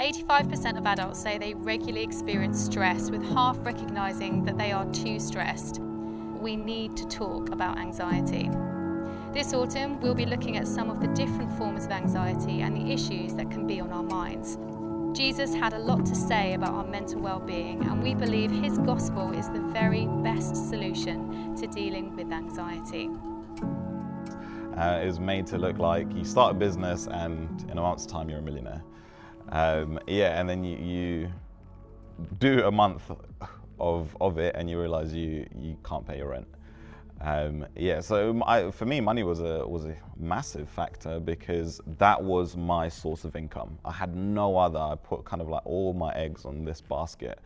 85% of adults say they regularly experience stress, with half recognizing that they are too stressed. We need to talk about anxiety. This autumn, we'll be looking at some of the different forms of anxiety and the issues that can be on our minds. Jesus had a lot to say about our mental well being, and we believe his gospel is the very best solution to dealing with anxiety. Uh, it was made to look like you start a business and in a month's time you're a millionaire. Um, yeah, and then you, you do a month of, of it and you realize you, you can't pay your rent. Um, yeah, so I, for me, money was a was a massive factor because that was my source of income. I had no other. I put kind of like all my eggs on this basket.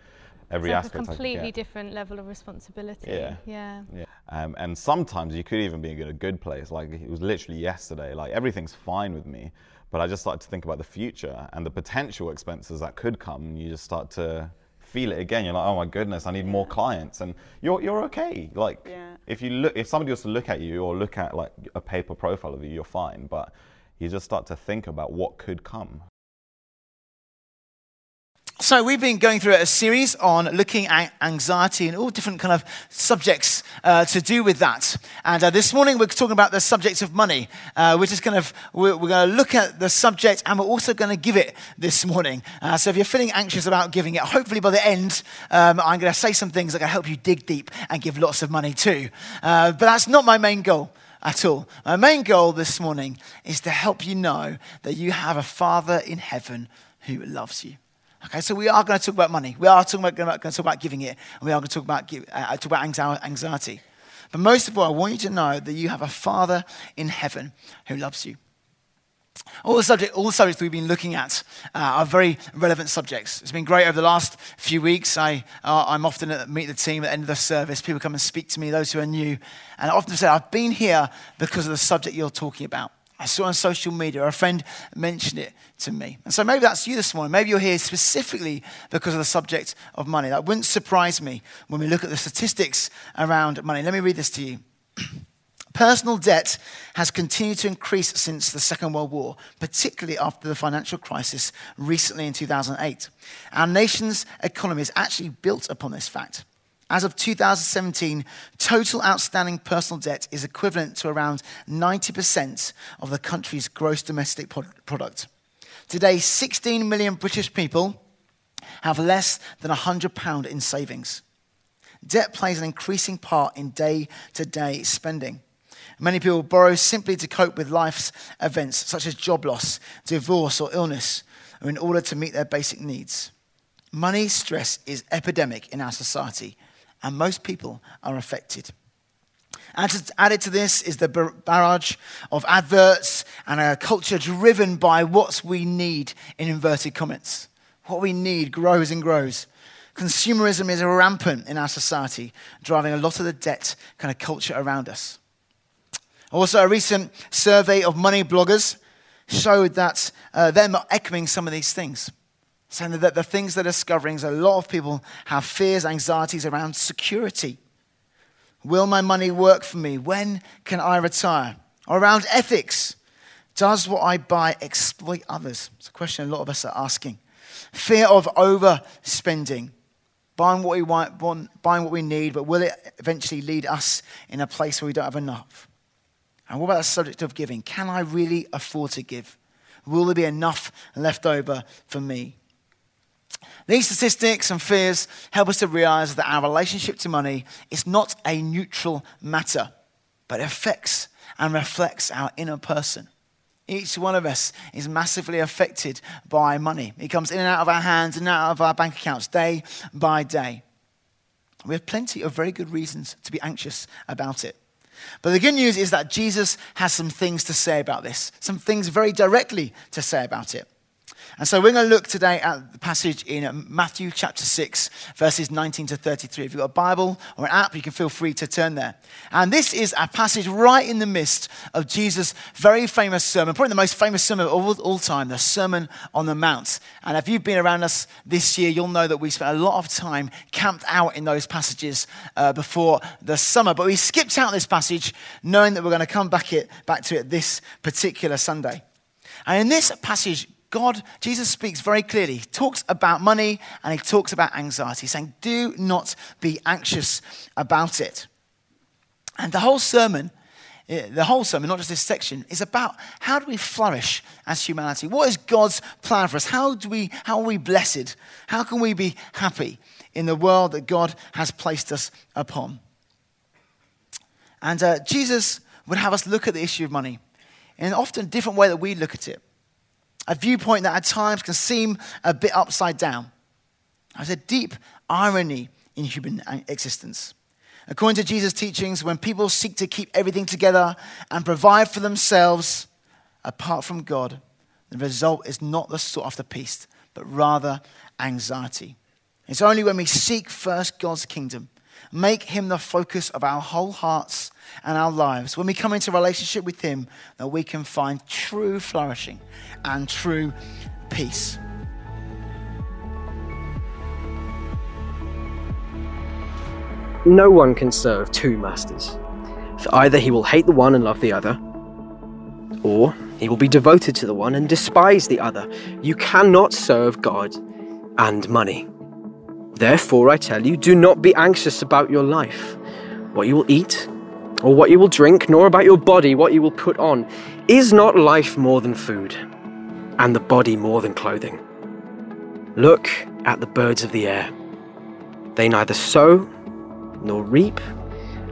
Every it's like aspect. A completely different level of responsibility. Yeah. Yeah. yeah. Um, and sometimes you could even be in a good place. Like it was literally yesterday. Like everything's fine with me, but I just started to think about the future and the potential expenses that could come. And you just start to feel it again. You're like, oh my goodness, I need yeah. more clients, and you're you're okay. Like yeah. if you look, if somebody was to look at you or look at like a paper profile of you, you're fine. But you just start to think about what could come. So we've been going through a series on looking at anxiety and all different kind of subjects uh, to do with that. And uh, this morning we're talking about the subject of money. Uh, we're just kind of we're, we're going to look at the subject and we're also going to give it this morning. Uh, so if you're feeling anxious about giving it, hopefully by the end um, I'm going to say some things that can help you dig deep and give lots of money too. Uh, but that's not my main goal at all. My main goal this morning is to help you know that you have a Father in heaven who loves you. Okay, so we are going to talk about money. We are talking about, going to talk about giving it, and we are going to talk about, uh, talk about anxiety. But most of all, I want you to know that you have a Father in heaven who loves you. All the, subject, all the subjects we've been looking at uh, are very relevant subjects. It's been great over the last few weeks. I, uh, I'm often at meet the team at the end of the service. People come and speak to me, those who are new. And I often say, I've been here because of the subject you're talking about. I saw on social media, a friend mentioned it to me. And so maybe that's you this morning. Maybe you're here specifically because of the subject of money. That wouldn't surprise me when we look at the statistics around money. Let me read this to you. Personal debt has continued to increase since the Second World War, particularly after the financial crisis recently in 2008. Our nation's economy is actually built upon this fact. As of 2017, total outstanding personal debt is equivalent to around 90% of the country's gross domestic product. Today, 16 million British people have less than £100 in savings. Debt plays an increasing part in day to day spending. Many people borrow simply to cope with life's events, such as job loss, divorce, or illness, or in order to meet their basic needs. Money stress is epidemic in our society, and most people are affected. Added to this is the barrage of adverts and a culture driven by what we need in inverted commas. What we need grows and grows. Consumerism is rampant in our society, driving a lot of the debt kind of culture around us. Also, a recent survey of money bloggers showed that uh, them echoing some of these things saying that the things they're discovering is a lot of people have fears, anxieties around security. Will my money work for me? When can I retire? Or around ethics. Does what I buy exploit others? It's a question a lot of us are asking. Fear of overspending, buying what we want, buying what we need, but will it eventually lead us in a place where we don't have enough? And what about the subject of giving? Can I really afford to give? Will there be enough left over for me? These statistics and fears help us to realize that our relationship to money is not a neutral matter, but affects and reflects our inner person. Each one of us is massively affected by money. It comes in and out of our hands and out of our bank accounts day by day. We have plenty of very good reasons to be anxious about it. But the good news is that Jesus has some things to say about this, some things very directly to say about it. And so we're going to look today at the passage in Matthew chapter 6, verses 19 to 33. If you've got a Bible or an app, you can feel free to turn there. And this is a passage right in the midst of Jesus' very famous sermon, probably the most famous sermon of all, time, the Sermon on the Mount. And if you've been around us this year, you'll know that we spent a lot of time camped out in those passages uh, before the summer. But we skipped out this passage knowing that we're going to come back, it, back to it this particular Sunday. And in this passage, God, Jesus speaks very clearly. He talks about money and he talks about anxiety, saying, Do not be anxious about it. And the whole sermon, eh, the whole sermon, not just this section, is about how do we flourish as humanity? What is God's plan for us? How, do we, how are we blessed? How can we be happy in the world that God has placed us upon? And uh, Jesus would have us look at the issue of money in an often different way that we look at it. A viewpoint that at times can seem a bit upside down. There's a deep irony in human existence. According to Jesus' teachings, when people seek to keep everything together and provide for themselves apart from God, the result is not the sought after peace, but rather anxiety. It's only when we seek first God's kingdom, make Him the focus of our whole hearts and our lives, when we come into relationship with Him, that we can find true flourishing and true peace. No one can serve two masters. For either he will hate the one and love the other, or he will be devoted to the one and despise the other. You cannot serve God and money. Therefore, I tell you, do not be anxious about your life, what you will eat, or what you will drink, nor about your body, what you will put on. Is not life more than food, and the body more than clothing? Look at the birds of the air. They neither sow nor reap,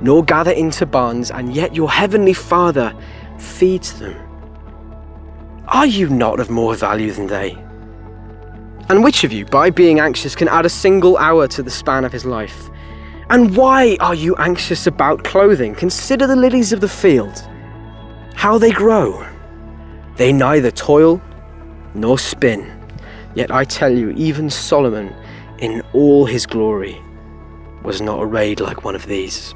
nor gather into barns, and yet your heavenly Father feeds them. Are you not of more value than they? And which of you, by being anxious, can add a single hour to the span of his life? And why are you anxious about clothing? Consider the lilies of the field, how they grow. They neither toil nor spin. Yet I tell you, even Solomon, in all his glory, was not arrayed like one of these.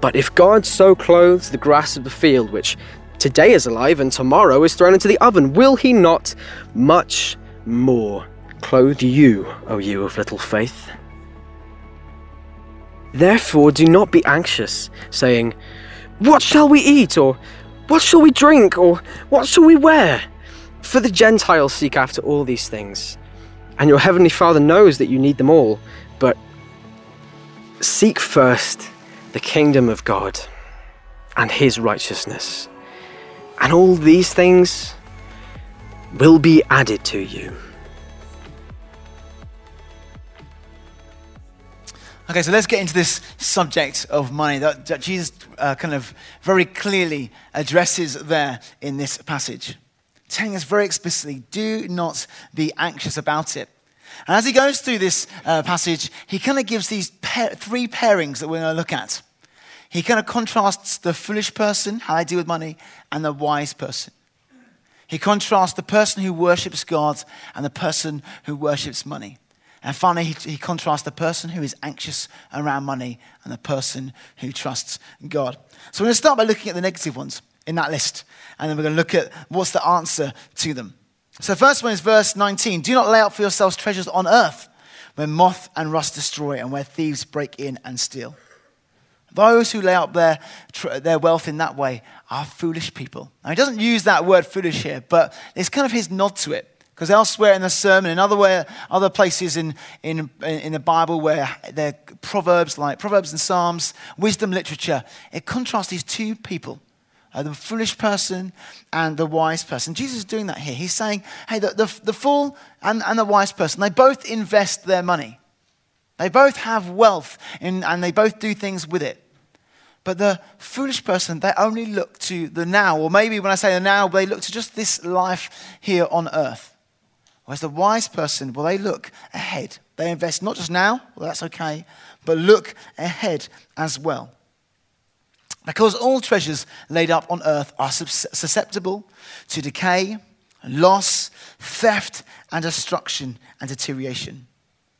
But if God so clothes the grass of the field, which today is alive and tomorrow is thrown into the oven, will he not much more clothe you, O you of little faith? Therefore, do not be anxious, saying, What shall we eat? Or what shall we drink? Or what shall we wear? For the Gentiles seek after all these things, and your heavenly Father knows that you need them all. But seek first the kingdom of God and his righteousness, and all these things will be added to you. Okay, so let's get into this subject of money that, that Jesus uh, kind of very clearly addresses there in this passage, telling us very explicitly do not be anxious about it. And as he goes through this uh, passage, he kind of gives these pair, three pairings that we're going to look at. He kind of contrasts the foolish person, how they deal with money, and the wise person. He contrasts the person who worships God and the person who worships money. And finally, he, he contrasts the person who is anxious around money and the person who trusts God. So we're going to start by looking at the negative ones in that list, and then we're going to look at what's the answer to them. So, the first one is verse 19 Do not lay up for yourselves treasures on earth where moth and rust destroy and where thieves break in and steal. Those who lay up their, their wealth in that way are foolish people. Now, he doesn't use that word foolish here, but it's kind of his nod to it. Because elsewhere in the sermon, in other, way, other places in, in, in the Bible where there are proverbs like Proverbs and Psalms, wisdom literature, it contrasts these two people uh, the foolish person and the wise person. Jesus is doing that here. He's saying, hey, the, the, the fool and, and the wise person, they both invest their money. They both have wealth in, and they both do things with it. But the foolish person, they only look to the now, or maybe when I say the now, they look to just this life here on earth. Whereas the wise person, well, they look ahead. They invest not just now, well, that's okay, but look ahead as well. Because all treasures laid up on earth are susceptible to decay, loss, theft, and destruction and deterioration.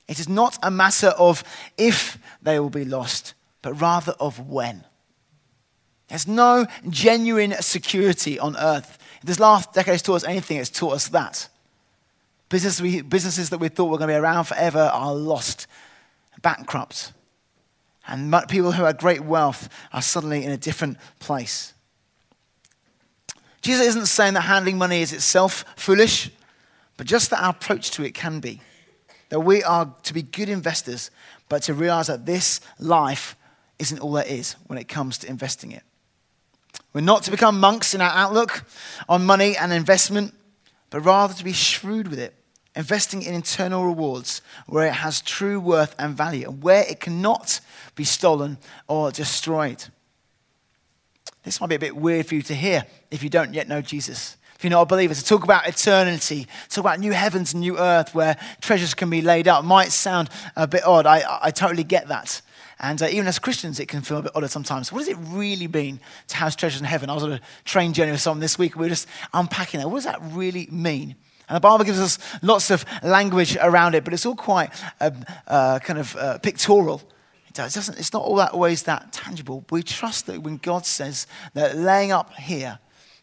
It is not a matter of if they will be lost, but rather of when. There's no genuine security on earth. If this last decade has taught us anything, it's taught us that. Business we, businesses that we thought were going to be around forever are lost, bankrupt. And people who had great wealth are suddenly in a different place. Jesus isn't saying that handling money is itself foolish, but just that our approach to it can be. That we are to be good investors, but to realize that this life isn't all there is when it comes to investing it. We're not to become monks in our outlook on money and investment, but rather to be shrewd with it, investing in internal rewards where it has true worth and value and where it cannot be stolen or destroyed. This might be a bit weird for you to hear if you don't yet know Jesus. If you're not a believer, to talk about eternity, talk about new heavens and new earth where treasures can be laid out might sound a bit odd. I, I totally get that. And uh, even as Christians, it can feel a bit odd sometimes. What does it really mean to house treasures in heaven? I was on a train journey with someone this week. We were just unpacking that. What does that really mean? And the Bible gives us lots of language around it, but it's all quite um, uh, kind of uh, pictorial. It doesn't, it's not all that always that tangible. We trust that when God says that laying up here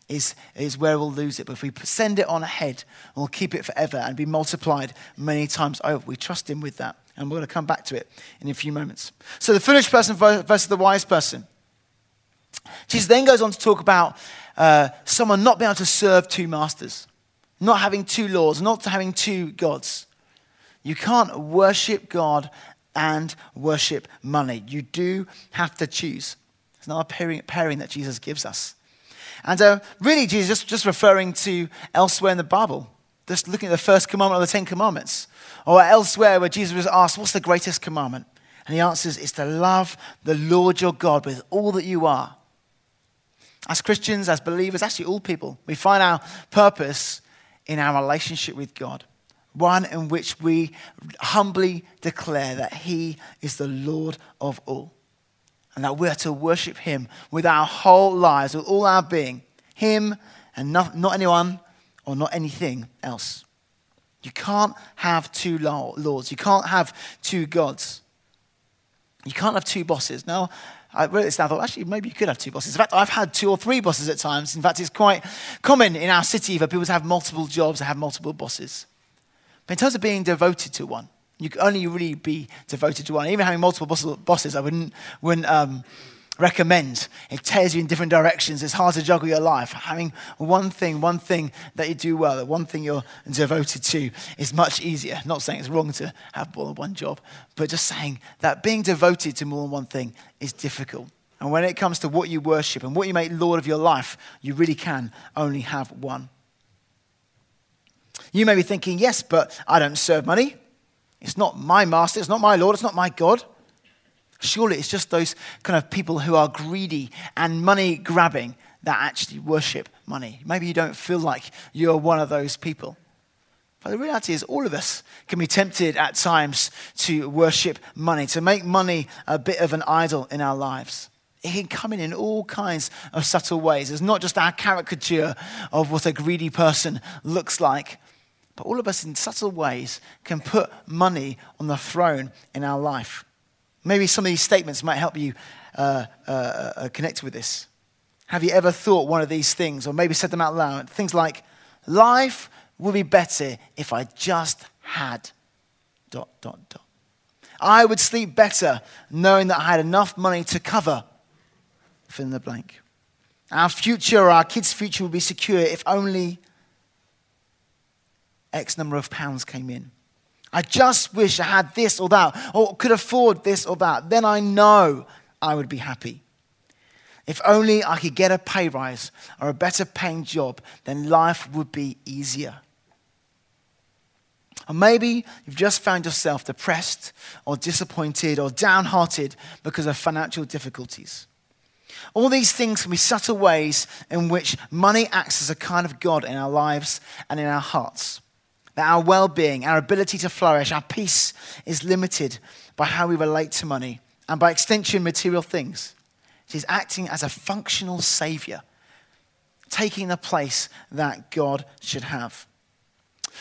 is, is where we'll lose it. But if we send it on ahead, we'll keep it forever and be multiplied many times over. We trust Him with that. And we're going to come back to it in a few moments. So the foolish person versus the wise person. Jesus then goes on to talk about uh, someone not being able to serve two masters, not having two lords, not having two gods. You can't worship God and worship money. You do have to choose. It's not a pairing, pairing that Jesus gives us. And uh, really, Jesus just, just referring to elsewhere in the Bible, just looking at the first commandment of the Ten Commandments, or elsewhere where Jesus was asked, What's the greatest commandment? And he answers, It's to love the Lord your God with all that you are. As Christians, as believers, actually all people, we find our purpose in our relationship with God, one in which we humbly declare that He is the Lord of all and that we're to worship Him with our whole lives, with all our being. Him and not, not anyone or not anything else. You can't have two lords. You can't have two gods. You can't have two bosses. Now, I wrote this down. I thought, actually, maybe you could have two bosses. In fact, I've had two or three bosses at times. In fact, it's quite common in our city for people to have multiple jobs and have multiple bosses. But in terms of being devoted to one, you can only really be devoted to one. Even having multiple bosses, I wouldn't, wouldn't um, recommend. It tears you in different directions. It's hard to juggle your life. Having one thing, one thing that you do well, that one thing you're devoted to is much easier. Not saying it's wrong to have more than one job, but just saying that being devoted to more than one thing is difficult. And when it comes to what you worship and what you make Lord of your life, you really can only have one. You may be thinking, yes, but I don't serve money. It's not my master, it's not my Lord, it's not my God. Surely it's just those kind of people who are greedy and money grabbing that actually worship money. Maybe you don't feel like you're one of those people. But the reality is, all of us can be tempted at times to worship money, to make money a bit of an idol in our lives. It can come in in all kinds of subtle ways. It's not just our caricature of what a greedy person looks like, but all of us, in subtle ways, can put money on the throne in our life. Maybe some of these statements might help you uh, uh, uh, connect with this. Have you ever thought one of these things, or maybe said them out loud? Things like, life would be better if I just had dot, dot, dot. I would sleep better knowing that I had enough money to cover fill in the blank. Our future, our kids' future would be secure if only X number of pounds came in. I just wish I had this or that, or could afford this or that. Then I know I would be happy. If only I could get a pay rise or a better paying job, then life would be easier. Or maybe you've just found yourself depressed or disappointed or downhearted because of financial difficulties. All these things can be subtle ways in which money acts as a kind of God in our lives and in our hearts that our well being, our ability to flourish, our peace is limited by how we relate to money and by extension, material things. She's acting as a functional savior, taking the place that God should have.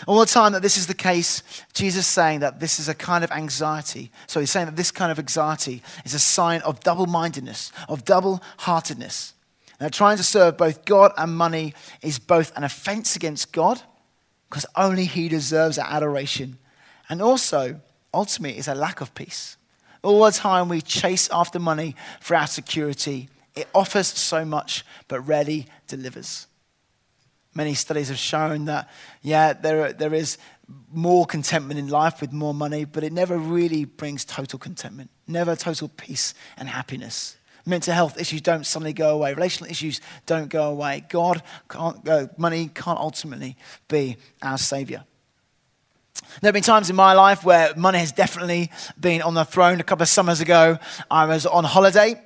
All the time that this is the case, Jesus is saying that this is a kind of anxiety. So he's saying that this kind of anxiety is a sign of double mindedness, of double heartedness. Now, trying to serve both God and money is both an offense against God because only He deserves our adoration. And also, ultimately, is a lack of peace. All the time we chase after money for our security, it offers so much but rarely delivers. Many studies have shown that, yeah, there, there is more contentment in life with more money, but it never really brings total contentment, never total peace and happiness. Mental health issues don't suddenly go away. Relational issues don't go away. God can't, uh, money can't ultimately be our savior. There have been times in my life where money has definitely been on the throne. A couple of summers ago, I was on holiday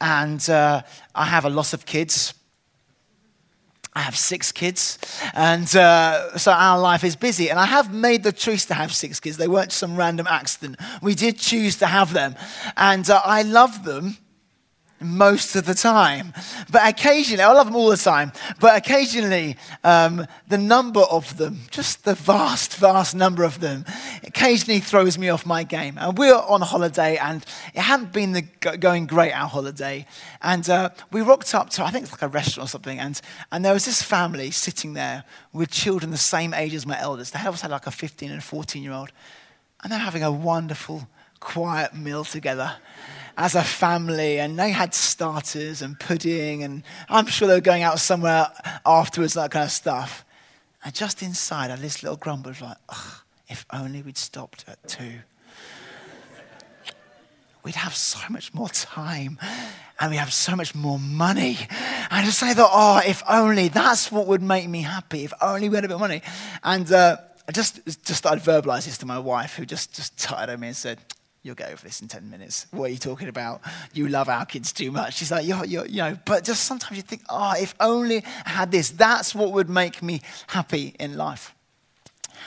and uh, I have a lot of kids. I have six kids, and uh, so our life is busy. And I have made the choice to have six kids. They weren't some random accident. We did choose to have them, and uh, I love them most of the time. But occasionally, I love them all the time, but occasionally, um, the number of them, just the vast, vast number of them, occasionally throws me off my game. And we are on holiday, and it hadn't been the, going great, our holiday. And uh, we rocked up to, I think it's like a restaurant or something, and, and there was this family sitting there with children the same age as my eldest. They also had like a 15 and 14 year old, and they're having a wonderful, quiet meal together as a family, and they had starters and pudding, and I'm sure they were going out somewhere afterwards, that kind of stuff. And just inside, I had this little grumble of like, if only we'd stopped at two. We'd have so much more time and we have so much more money. And I just say that, oh, if only that's what would make me happy, if only we had a bit of money. And uh, I just, just started verbalizing this to my wife, who just, just tired of me and said, you'll get over this in 10 minutes. What are you talking about? You love our kids too much. She's like, you're, you're, you know, but just sometimes you think, oh, if only I had this, that's what would make me happy in life.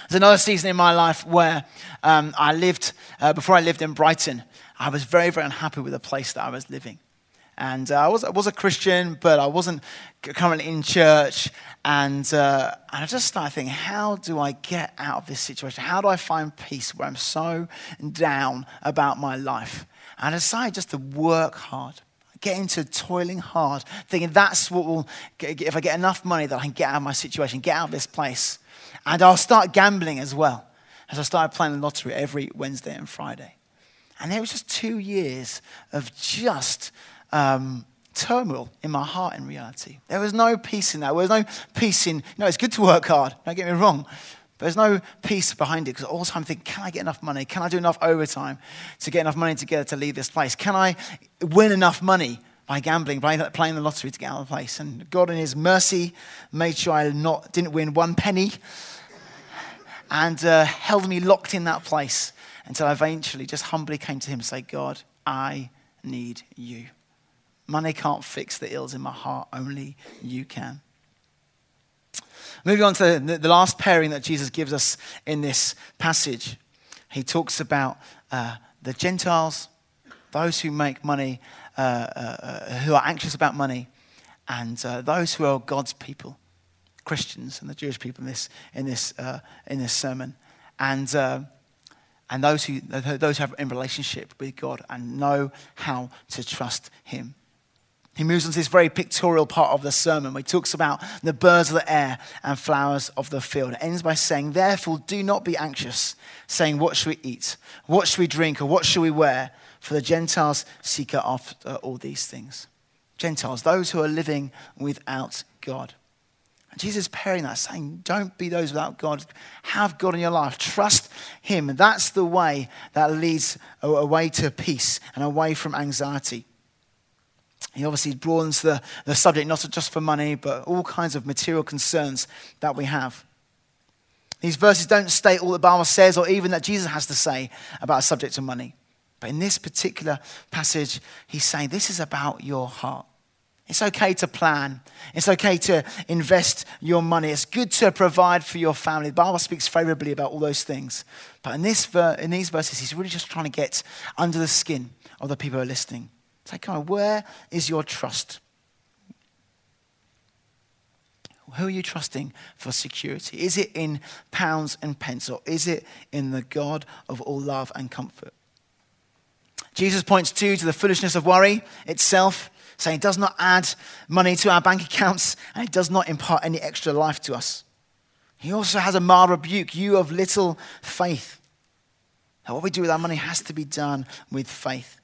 There's another season in my life where um, I lived, uh, before I lived in Brighton, I was very, very unhappy with the place that I was living. And uh, I, was, I was a Christian, but I wasn't currently in church. And, uh, and I just started thinking, how do I get out of this situation? How do I find peace where I'm so down about my life? And I decided just to work hard, get into toiling hard, thinking that's what will, if I get enough money that I can get out of my situation, get out of this place. And I'll start gambling as well. As I started playing the lottery every Wednesday and Friday. And it was just two years of just um, turmoil in my heart in reality. There was no peace in that. There was no peace in, you know, it's good to work hard, don't get me wrong. But there's no peace behind it because all the time I'm thinking, can I get enough money? Can I do enough overtime to get enough money together to leave this place? Can I win enough money by gambling, by playing the lottery to get out of the place? And God, in His mercy, made sure I not, didn't win one penny and uh, held me locked in that place until I eventually just humbly came to Him and say, God, I need you. Money can't fix the ills in my heart, only you can. Moving on to the, last pairing that Jesus gives us in this passage, he talks about uh, the Gentiles, those who make money, uh, uh, uh who are anxious about money, and uh, those who are God's people, Christians and the Jewish people in this, in this, uh, in this sermon. And, and those who, those who have a relationship with God and know how to trust Him. He moves on to this very pictorial part of the sermon where he talks about the birds of the air and flowers of the field. It ends by saying, Therefore, do not be anxious, saying, What should we eat? What should we drink? Or what should we wear? For the Gentiles seek after all these things. Gentiles, those who are living without God. And Jesus is pairing that, saying, Don't be those without God. Have God in your life. Trust Him. That's the way that leads away to peace and away from anxiety. He obviously broadens the, the subject not just for money, but all kinds of material concerns that we have. These verses don't state all that Bible says or even that Jesus has to say about a subject of money. But in this particular passage, he's saying this is about your heart. It's okay to plan. It's okay to invest your money. It's good to provide for your family. The Bible speaks favorably about all those things. But in, this ver- in these verses, he's really just trying to get under the skin of the people who are listening. Say, come on, where is your trust? Who are you trusting for security? Is it in pounds and pence, or is it in the God of all love and comfort? Jesus points too to the foolishness of worry itself, saying it does not add money to our bank accounts and it does not impart any extra life to us. He also has a mild rebuke, you of little faith. Now, what we do with our money has to be done with faith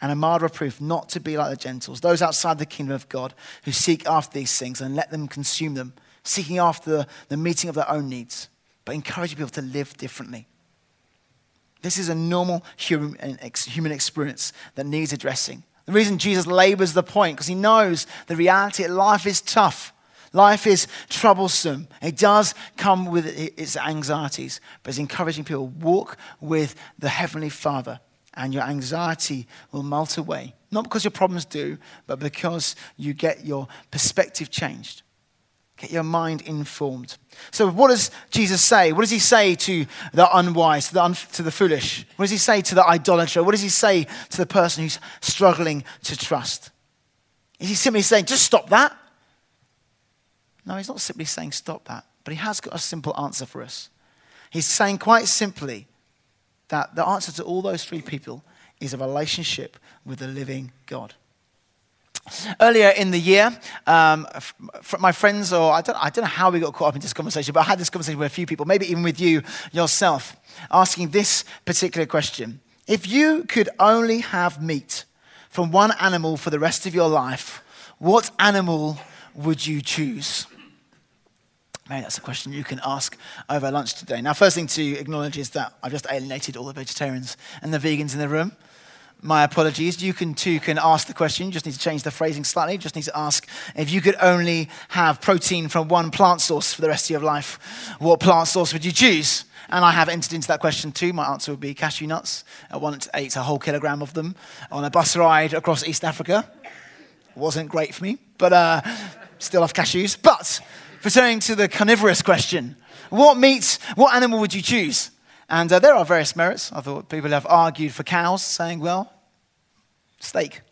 and a mild reproof not to be like the Gentiles, those outside the kingdom of God who seek after these things and let them consume them, seeking after the, the meeting of their own needs, but encouraging people to live differently. This is a normal human, human experience that needs addressing. The reason Jesus labors the point, because he knows the reality that life is tough. Life is troublesome. It does come with its anxieties, but it's encouraging people walk with the Heavenly Father, and your anxiety will melt away. Not because your problems do, but because you get your perspective changed. Get your mind informed. So, what does Jesus say? What does he say to the unwise, to the, un- to the foolish? What does he say to the idolater? What does he say to the person who's struggling to trust? Is he simply saying, just stop that? No, he's not simply saying, stop that. But he has got a simple answer for us. He's saying quite simply that the answer to all those three people is a relationship with the living God. Earlier in the year, um, my friends, or I don't, I don't know how we got caught up in this conversation, but I had this conversation with a few people, maybe even with you yourself, asking this particular question. If you could only have meat from one animal for the rest of your life, what animal would you choose? Maybe that's a question you can ask over lunch today. Now, first thing to acknowledge is that I've just alienated all the vegetarians and the vegans in the room my apologies. You can too can ask the question. You just need to change the phrasing slightly. You just need to ask if you could only have protein from one plant source for the rest of your life, what plant source would you choose? And I have entered into that question too. My answer would be cashew nuts. I once ate a whole kilogram of them on a bus ride across East Africa. It wasn't great for me, but uh, still love cashews. But returning to the carnivorous question, what meat, what animal would you choose? And uh, there are various merits. I thought people have argued for cows, saying, well, steak.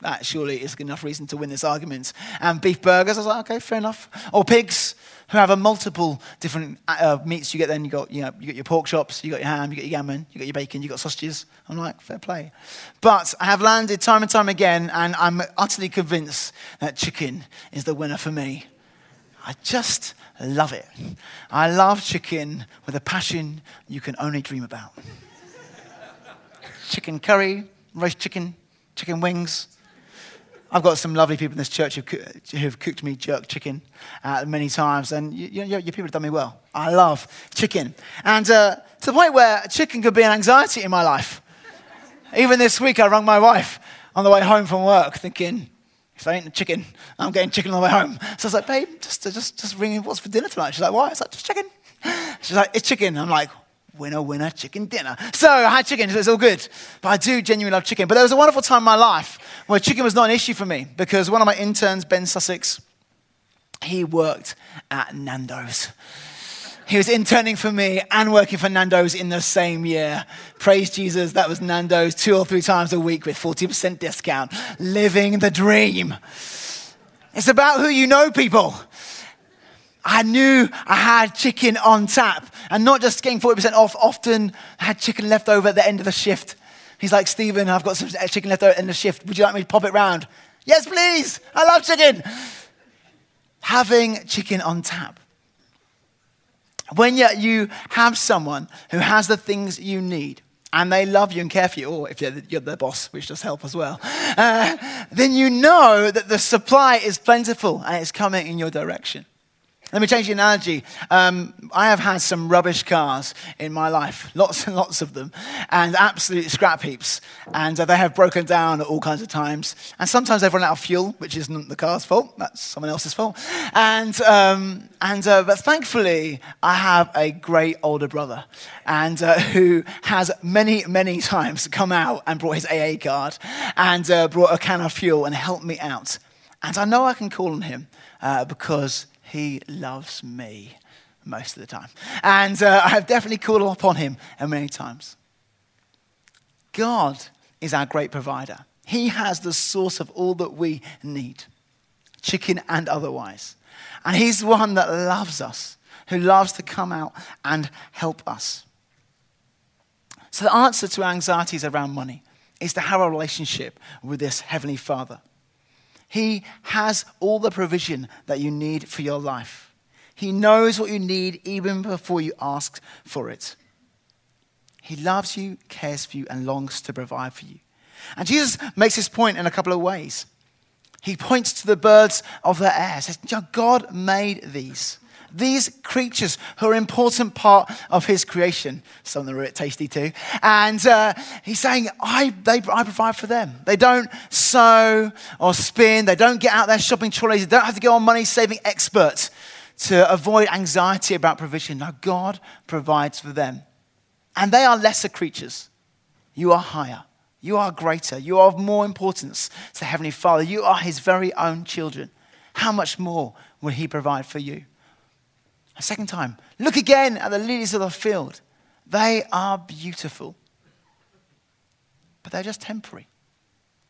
That surely is enough reason to win this argument. And beef burgers, I was like, okay, fair enough. Or pigs, who have a multiple different uh, meats. You get then you got you know you got your pork chops, you got your ham, you got your gammon, you got your bacon, you got sausages. I'm like, fair play. But I have landed time and time again, and I'm utterly convinced that chicken is the winner for me. I just love it. I love chicken with a passion you can only dream about. chicken curry, roast chicken, chicken wings. I've got some lovely people in this church who've, cooked me jerk chicken uh, many times, and you, you, your people have done me well. I love chicken. And uh, to the point where chicken could be an anxiety in my life. Even this week, I rang my wife on the way home from work thinking, if I ain't chicken, I'm getting chicken on the way home. So I was like, babe, just, just, just ringing, what's for dinner tonight? She's like, why? I was like, just chicken. She's like, it's chicken. I'm like, winner, winner, chicken dinner. So I had chicken, so it's all good. But I do genuinely love chicken. But there was a wonderful time in my life where chicken was not an issue for me because one of my interns, Ben Sussex, he worked at Nando's. He was interning for me and working for Nando's in the same year. Praise Jesus, that was Nando's two or three times a week with 40% discount. Living the dream. It's about who you know, people. I knew I had chicken on tap and not just getting 40% off, often I had chicken left over at the end of the shift. He's like, Stephen, I've got some chicken left over at the end of the shift. Would you like me to pop it round? Yes, please. I love chicken. Having chicken on tap when you have someone who has the things you need, and they love you and care for you, or if you're their boss, which does help as well, uh, then you know that the supply is plentiful and it's coming in your direction. Let me change the analogy. Um, I have had some rubbish cars in my life, lots and lots of them, and absolute scrap heaps. And uh, they have broken down at all kinds of times. And sometimes they've run out of fuel, which isn't the car's fault, that's someone else's fault. And, um, and, uh, but thankfully, I have a great older brother and, uh, who has many, many times come out and brought his AA card and uh, brought a can of fuel and helped me out. And I know I can call on him uh, because he loves me most of the time. And uh, I have definitely called upon him many times. God is our great provider. He has the source of all that we need, chicken and otherwise. And He's the one that loves us, who loves to come out and help us. So, the answer to our anxieties around money is to have a relationship with this Heavenly Father. He has all the provision that you need for your life. He knows what you need even before you ask for it. He loves you, cares for you, and longs to provide for you. And Jesus makes this point in a couple of ways. He points to the birds of the air. Says, God made these. These creatures who are an important part of his creation. Some of them are a bit tasty too. And uh, he's saying, I, they, I provide for them. They don't sew or spin. They don't get out their shopping trolleys. They don't have to go on money saving experts to avoid anxiety about provision. No, God provides for them. And they are lesser creatures. You are higher. You are greater. You are of more importance to Heavenly Father. You are His very own children. How much more will He provide for you? A second time, look again at the lilies of the field. They are beautiful, but they're just temporary.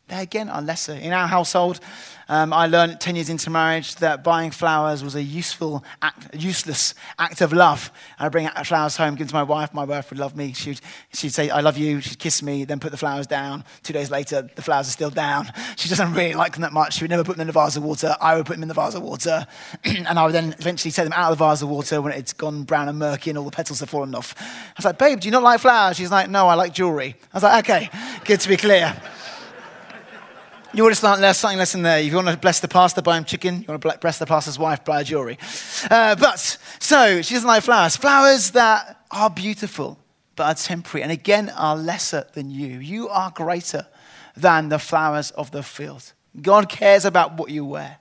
They again are lesser. In our household, um, I learned 10 years into marriage that buying flowers was a useful act, useless act of love. I'd bring flowers home, give them to my wife. My wife would love me. She'd, she'd say, I love you. She'd kiss me, then put the flowers down. Two days later, the flowers are still down. She doesn't really like them that much. She would never put them in the vase of water. I would put them in the vase of water. and I would then eventually take them out of the vase of water when it's gone brown and murky and all the petals have fallen off. I was like, babe, do you not like flowers? She's like, no, I like jewelry. I was like, okay, good to be clear. You want to start there's something less in there. If you want to bless the pastor, buy him chicken. You want to bless the pastor's wife, buy her jewelry. Uh, but, so, she doesn't like flowers. Flowers that are beautiful, but are temporary, and again are lesser than you. You are greater than the flowers of the field. God cares about what you wear.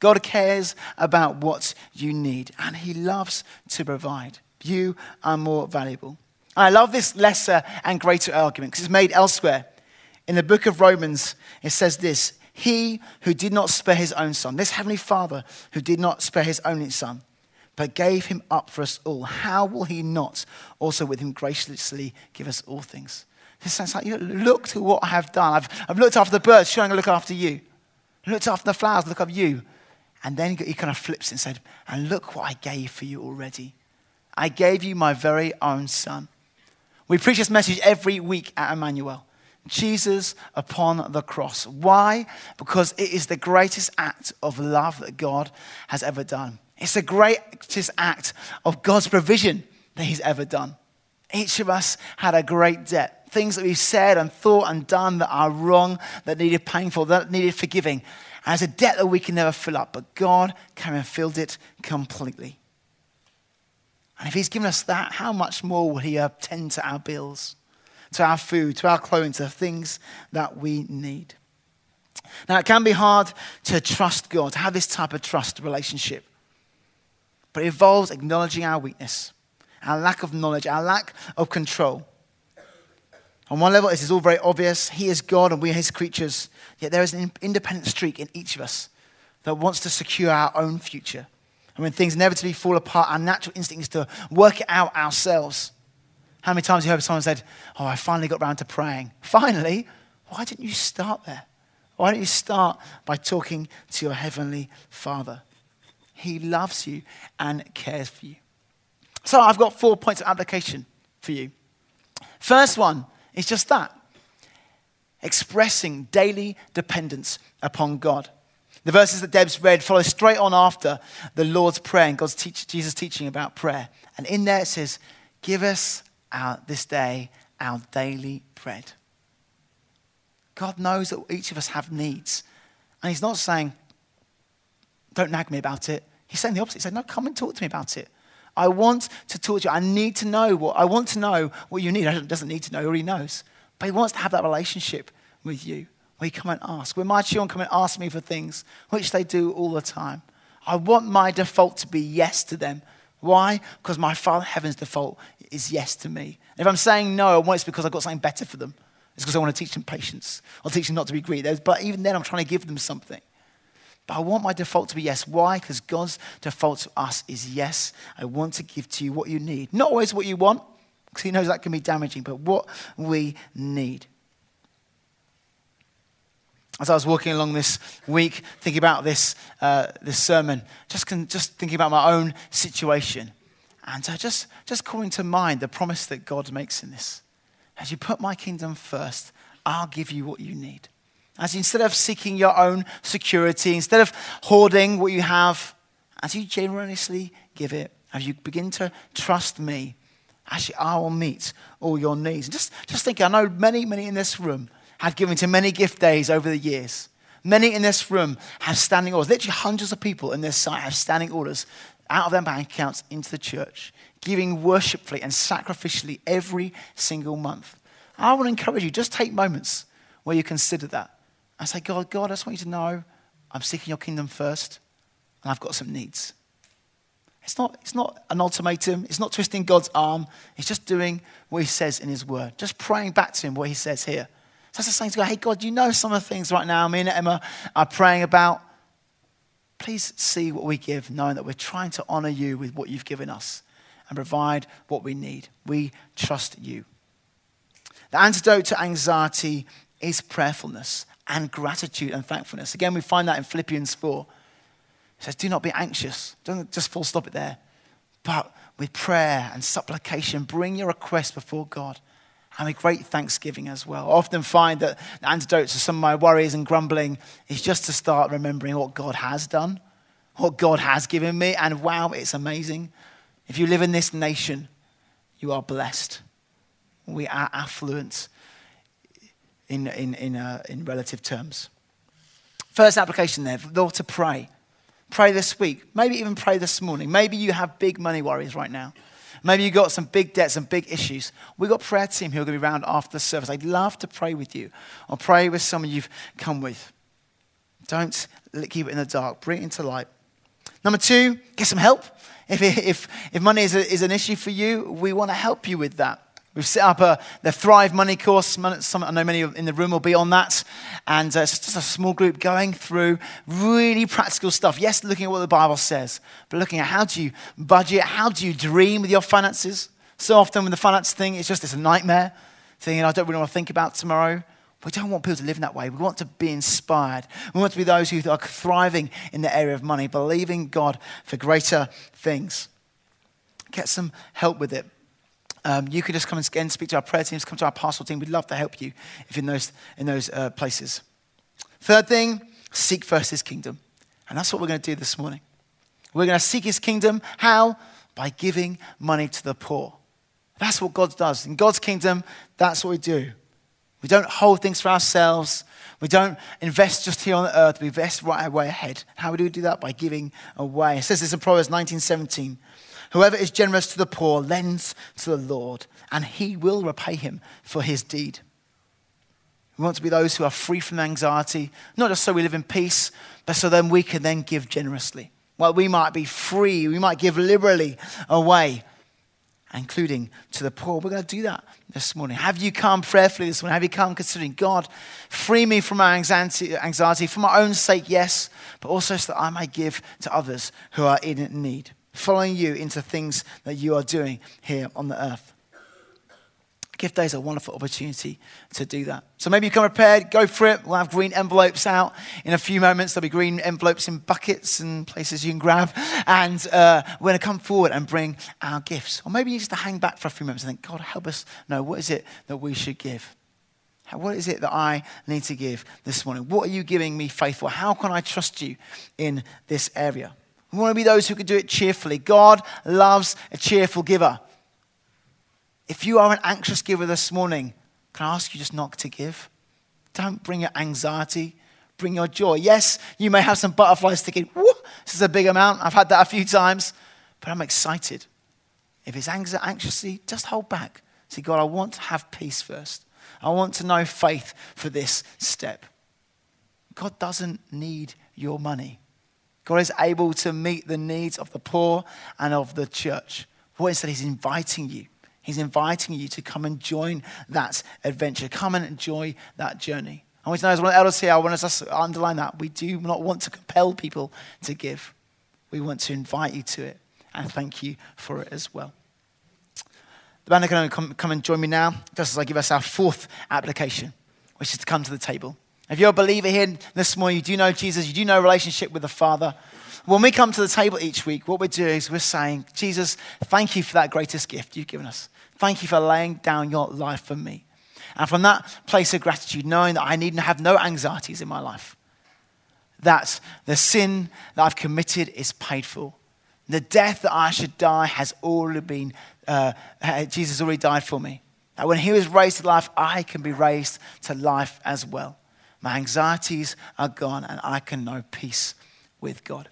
God cares about what you need, and He loves to provide. You are more valuable. I love this lesser and greater argument because it's made elsewhere. In the book of Romans, it says this He who did not spare his own son, this heavenly Father who did not spare his only son, but gave him up for us all, how will he not also with him graciously give us all things? This sounds like, you look to what I have done. I've, I've looked after the birds, showing I look after you. Looked after the flowers, look after you. And then he kind of flips and said, and look what I gave for you already. I gave you my very own son. We preach this message every week at Emmanuel. Jesus upon the cross. Why? Because it is the greatest act of love that God has ever done. It's the greatest act of God's provision that He's ever done. Each of us had a great debt. Things that we've said and thought and done that are wrong, that needed painful, that needed forgiving. And it's a debt that we can never fill up, but God came and filled it completely. And if He's given us that, how much more will He attend to our bills? To our food, to our clothing, to the things that we need. Now, it can be hard to trust God, to have this type of trust relationship. But it involves acknowledging our weakness, our lack of knowledge, our lack of control. On one level, this is all very obvious. He is God and we are his creatures. Yet there is an independent streak in each of us that wants to secure our own future. And when things inevitably fall apart, our natural instinct is to work it out ourselves. How many times have you heard someone said, Oh, I finally got around to praying? Finally? Why didn't you start there? Why don't you start by talking to your heavenly Father? He loves you and cares for you. So I've got four points of application for you. First one is just that expressing daily dependence upon God. The verses that Deb's read follow straight on after the Lord's Prayer and God's teach, Jesus' teaching about prayer. And in there it says, Give us our, this day our daily bread. God knows that each of us have needs. And He's not saying, don't nag me about it. He's saying the opposite. He said, no, come and talk to me about it. I want to talk to you. I need to know what I want to know what you need. He doesn't need to know, he already knows. But he wants to have that relationship with you where you come and ask. When my children come and ask me for things, which they do all the time, I want my default to be yes to them. Why? Because my Father Heaven's default is yes to me. If I'm saying no, it's because I've got something better for them. It's because I want to teach them patience. I'll teach them not to be greedy. But even then, I'm trying to give them something. But I want my default to be yes. Why? Because God's default to us is yes. I want to give to you what you need. Not always what you want, because He knows that can be damaging, but what we need. As I was walking along this week, thinking about this, uh, this sermon, just, con- just thinking about my own situation, and uh, just, just calling to mind the promise that God makes in this. As you put my kingdom first, I'll give you what you need. As instead of seeking your own security, instead of hoarding what you have, as you generously give it, as you begin to trust me, actually, I will meet all your needs. And just, just think, I know many, many in this room have given to many gift days over the years. Many in this room have standing orders. Literally, hundreds of people in this site have standing orders out of their bank accounts into the church, giving worshipfully and sacrificially every single month. I want to encourage you, just take moments where you consider that. I say, God, God, I just want you to know I'm seeking your kingdom first, and I've got some needs. It's not, it's not an ultimatum. It's not twisting God's arm. It's just doing what he says in his word. Just praying back to him what he says here. That's just saying to God, hey, God, you know some of the things right now me and Emma are praying about. Please see what we give, knowing that we're trying to honor you with what you've given us and provide what we need. We trust you. The antidote to anxiety is prayerfulness and gratitude and thankfulness. Again, we find that in Philippians 4. It says, Do not be anxious. Don't just full stop it there. But with prayer and supplication, bring your request before God. And a great thanksgiving as well. I often find that the antidote to some of my worries and grumbling is just to start remembering what God has done, what God has given me, and wow, it's amazing. If you live in this nation, you are blessed. We are affluent in, in, in, uh, in relative terms. First application there, Lord, to pray. Pray this week. Maybe even pray this morning. Maybe you have big money worries right now. Maybe you've got some big debts and big issues. We've got prayer team who are going to be around after the service. I'd love to pray with you or pray with someone you've come with. Don't keep it in the dark, bring it into light. Number two, get some help. If, if, if money is, a, is an issue for you, we want to help you with that. We've set up a, the Thrive Money course. Some, I know many in the room will be on that. And uh, it's just a small group going through really practical stuff. Yes, looking at what the Bible says, but looking at how do you budget, how do you dream with your finances. So often with the finance thing, it's just it's a nightmare. Thinking, I don't really want to think about tomorrow. We don't want people to live in that way. We want to be inspired. We want to be those who are thriving in the area of money, believing God for greater things. Get some help with it um, you can just come and again speak to our prayer teams, come to our pastoral team. We'd love to help you if in those, in those uh, places. Third thing, seek first his kingdom. And that's what we're going to do this morning. We're going to seek his kingdom. How? By giving money to the poor. That's what God does. In God's kingdom, that's what we do. We don't hold things for ourselves. We don't invest just here on the earth. We invest right away ahead. How do we do that? By giving away. It says this in Proverbs 19:17. Whoever is generous to the poor lends to the Lord, and he will repay him for his deed. We want to be those who are free from anxiety, not just so we live in peace, but so then we can then give generously. Well, we might be free, we might give liberally away, including to the poor. We're going to do that this morning. Have you come prayerfully this morning? Have you come considering God, free me from my anxiety, anxiety for my own sake, yes, but also so that I may give to others who are in need? Following you into things that you are doing here on the earth. Gift Day is a wonderful opportunity to do that. So maybe you come prepared, go for it. We'll have green envelopes out in a few moments. There'll be green envelopes in buckets and places you can grab. And uh, we're going to come forward and bring our gifts. Or maybe you just to hang back for a few moments and think, God, help us know what is it that we should give? What is it that I need to give this morning? What are you giving me faith for? How can I trust you in this area? We want to be those who can do it cheerfully. God loves a cheerful giver. If you are an anxious giver this morning, can I ask you just not to give? Don't bring your anxiety, bring your joy. Yes, you may have some butterflies thinking, this is a big amount. I've had that a few times, but I'm excited. If it's anxiety, just hold back. See, God, I want to have peace first. I want to know faith for this step. God doesn't need your money. God is able to meet the needs of the poor and of the church. What is that? He's inviting you. He's inviting you to come and join that adventure. Come and enjoy that journey. I want to know, as one elders here, I want us to underline that. We do not want to compel people to give. We want to invite you to it and thank you for it as well. The band are going to come, come and join me now, just as I give us our fourth application, which is to come to the table. If you're a believer here this morning, you do know Jesus, you do know relationship with the Father. When we come to the table each week, what we're doing is we're saying, Jesus, thank you for that greatest gift you've given us. Thank you for laying down your life for me. And from that place of gratitude, knowing that I need to have no anxieties in my life, that the sin that I've committed is paid for. The death that I should die has already been, uh, Jesus already died for me. That when he was raised to life, I can be raised to life as well. My anxieties are gone, and I can know peace with God.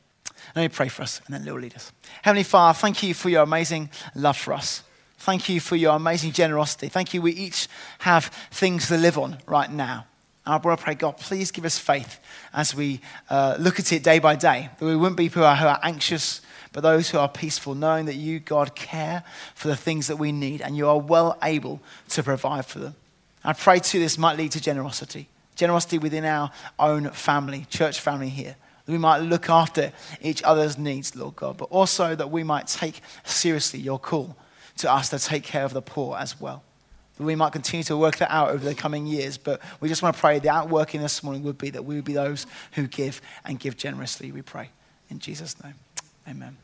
Let me pray for us, and then Lil lead us. Heavenly Father, thank you for your amazing love for us. Thank you for your amazing generosity. Thank you. We each have things to live on right now. I want to pray, God, please give us faith as we uh, look at it day by day. That we wouldn't be people who are anxious, but those who are peaceful, knowing that you, God, care for the things that we need and you are well able to provide for them. I pray too this might lead to generosity, generosity within our own family, church family here. That we might look after each other's needs, Lord God, but also that we might take seriously your call to us to take care of the poor as well. That we might continue to work that out over the coming years, but we just want to pray the outworking this morning would be that we would be those who give and give generously, we pray. In Jesus' name, amen.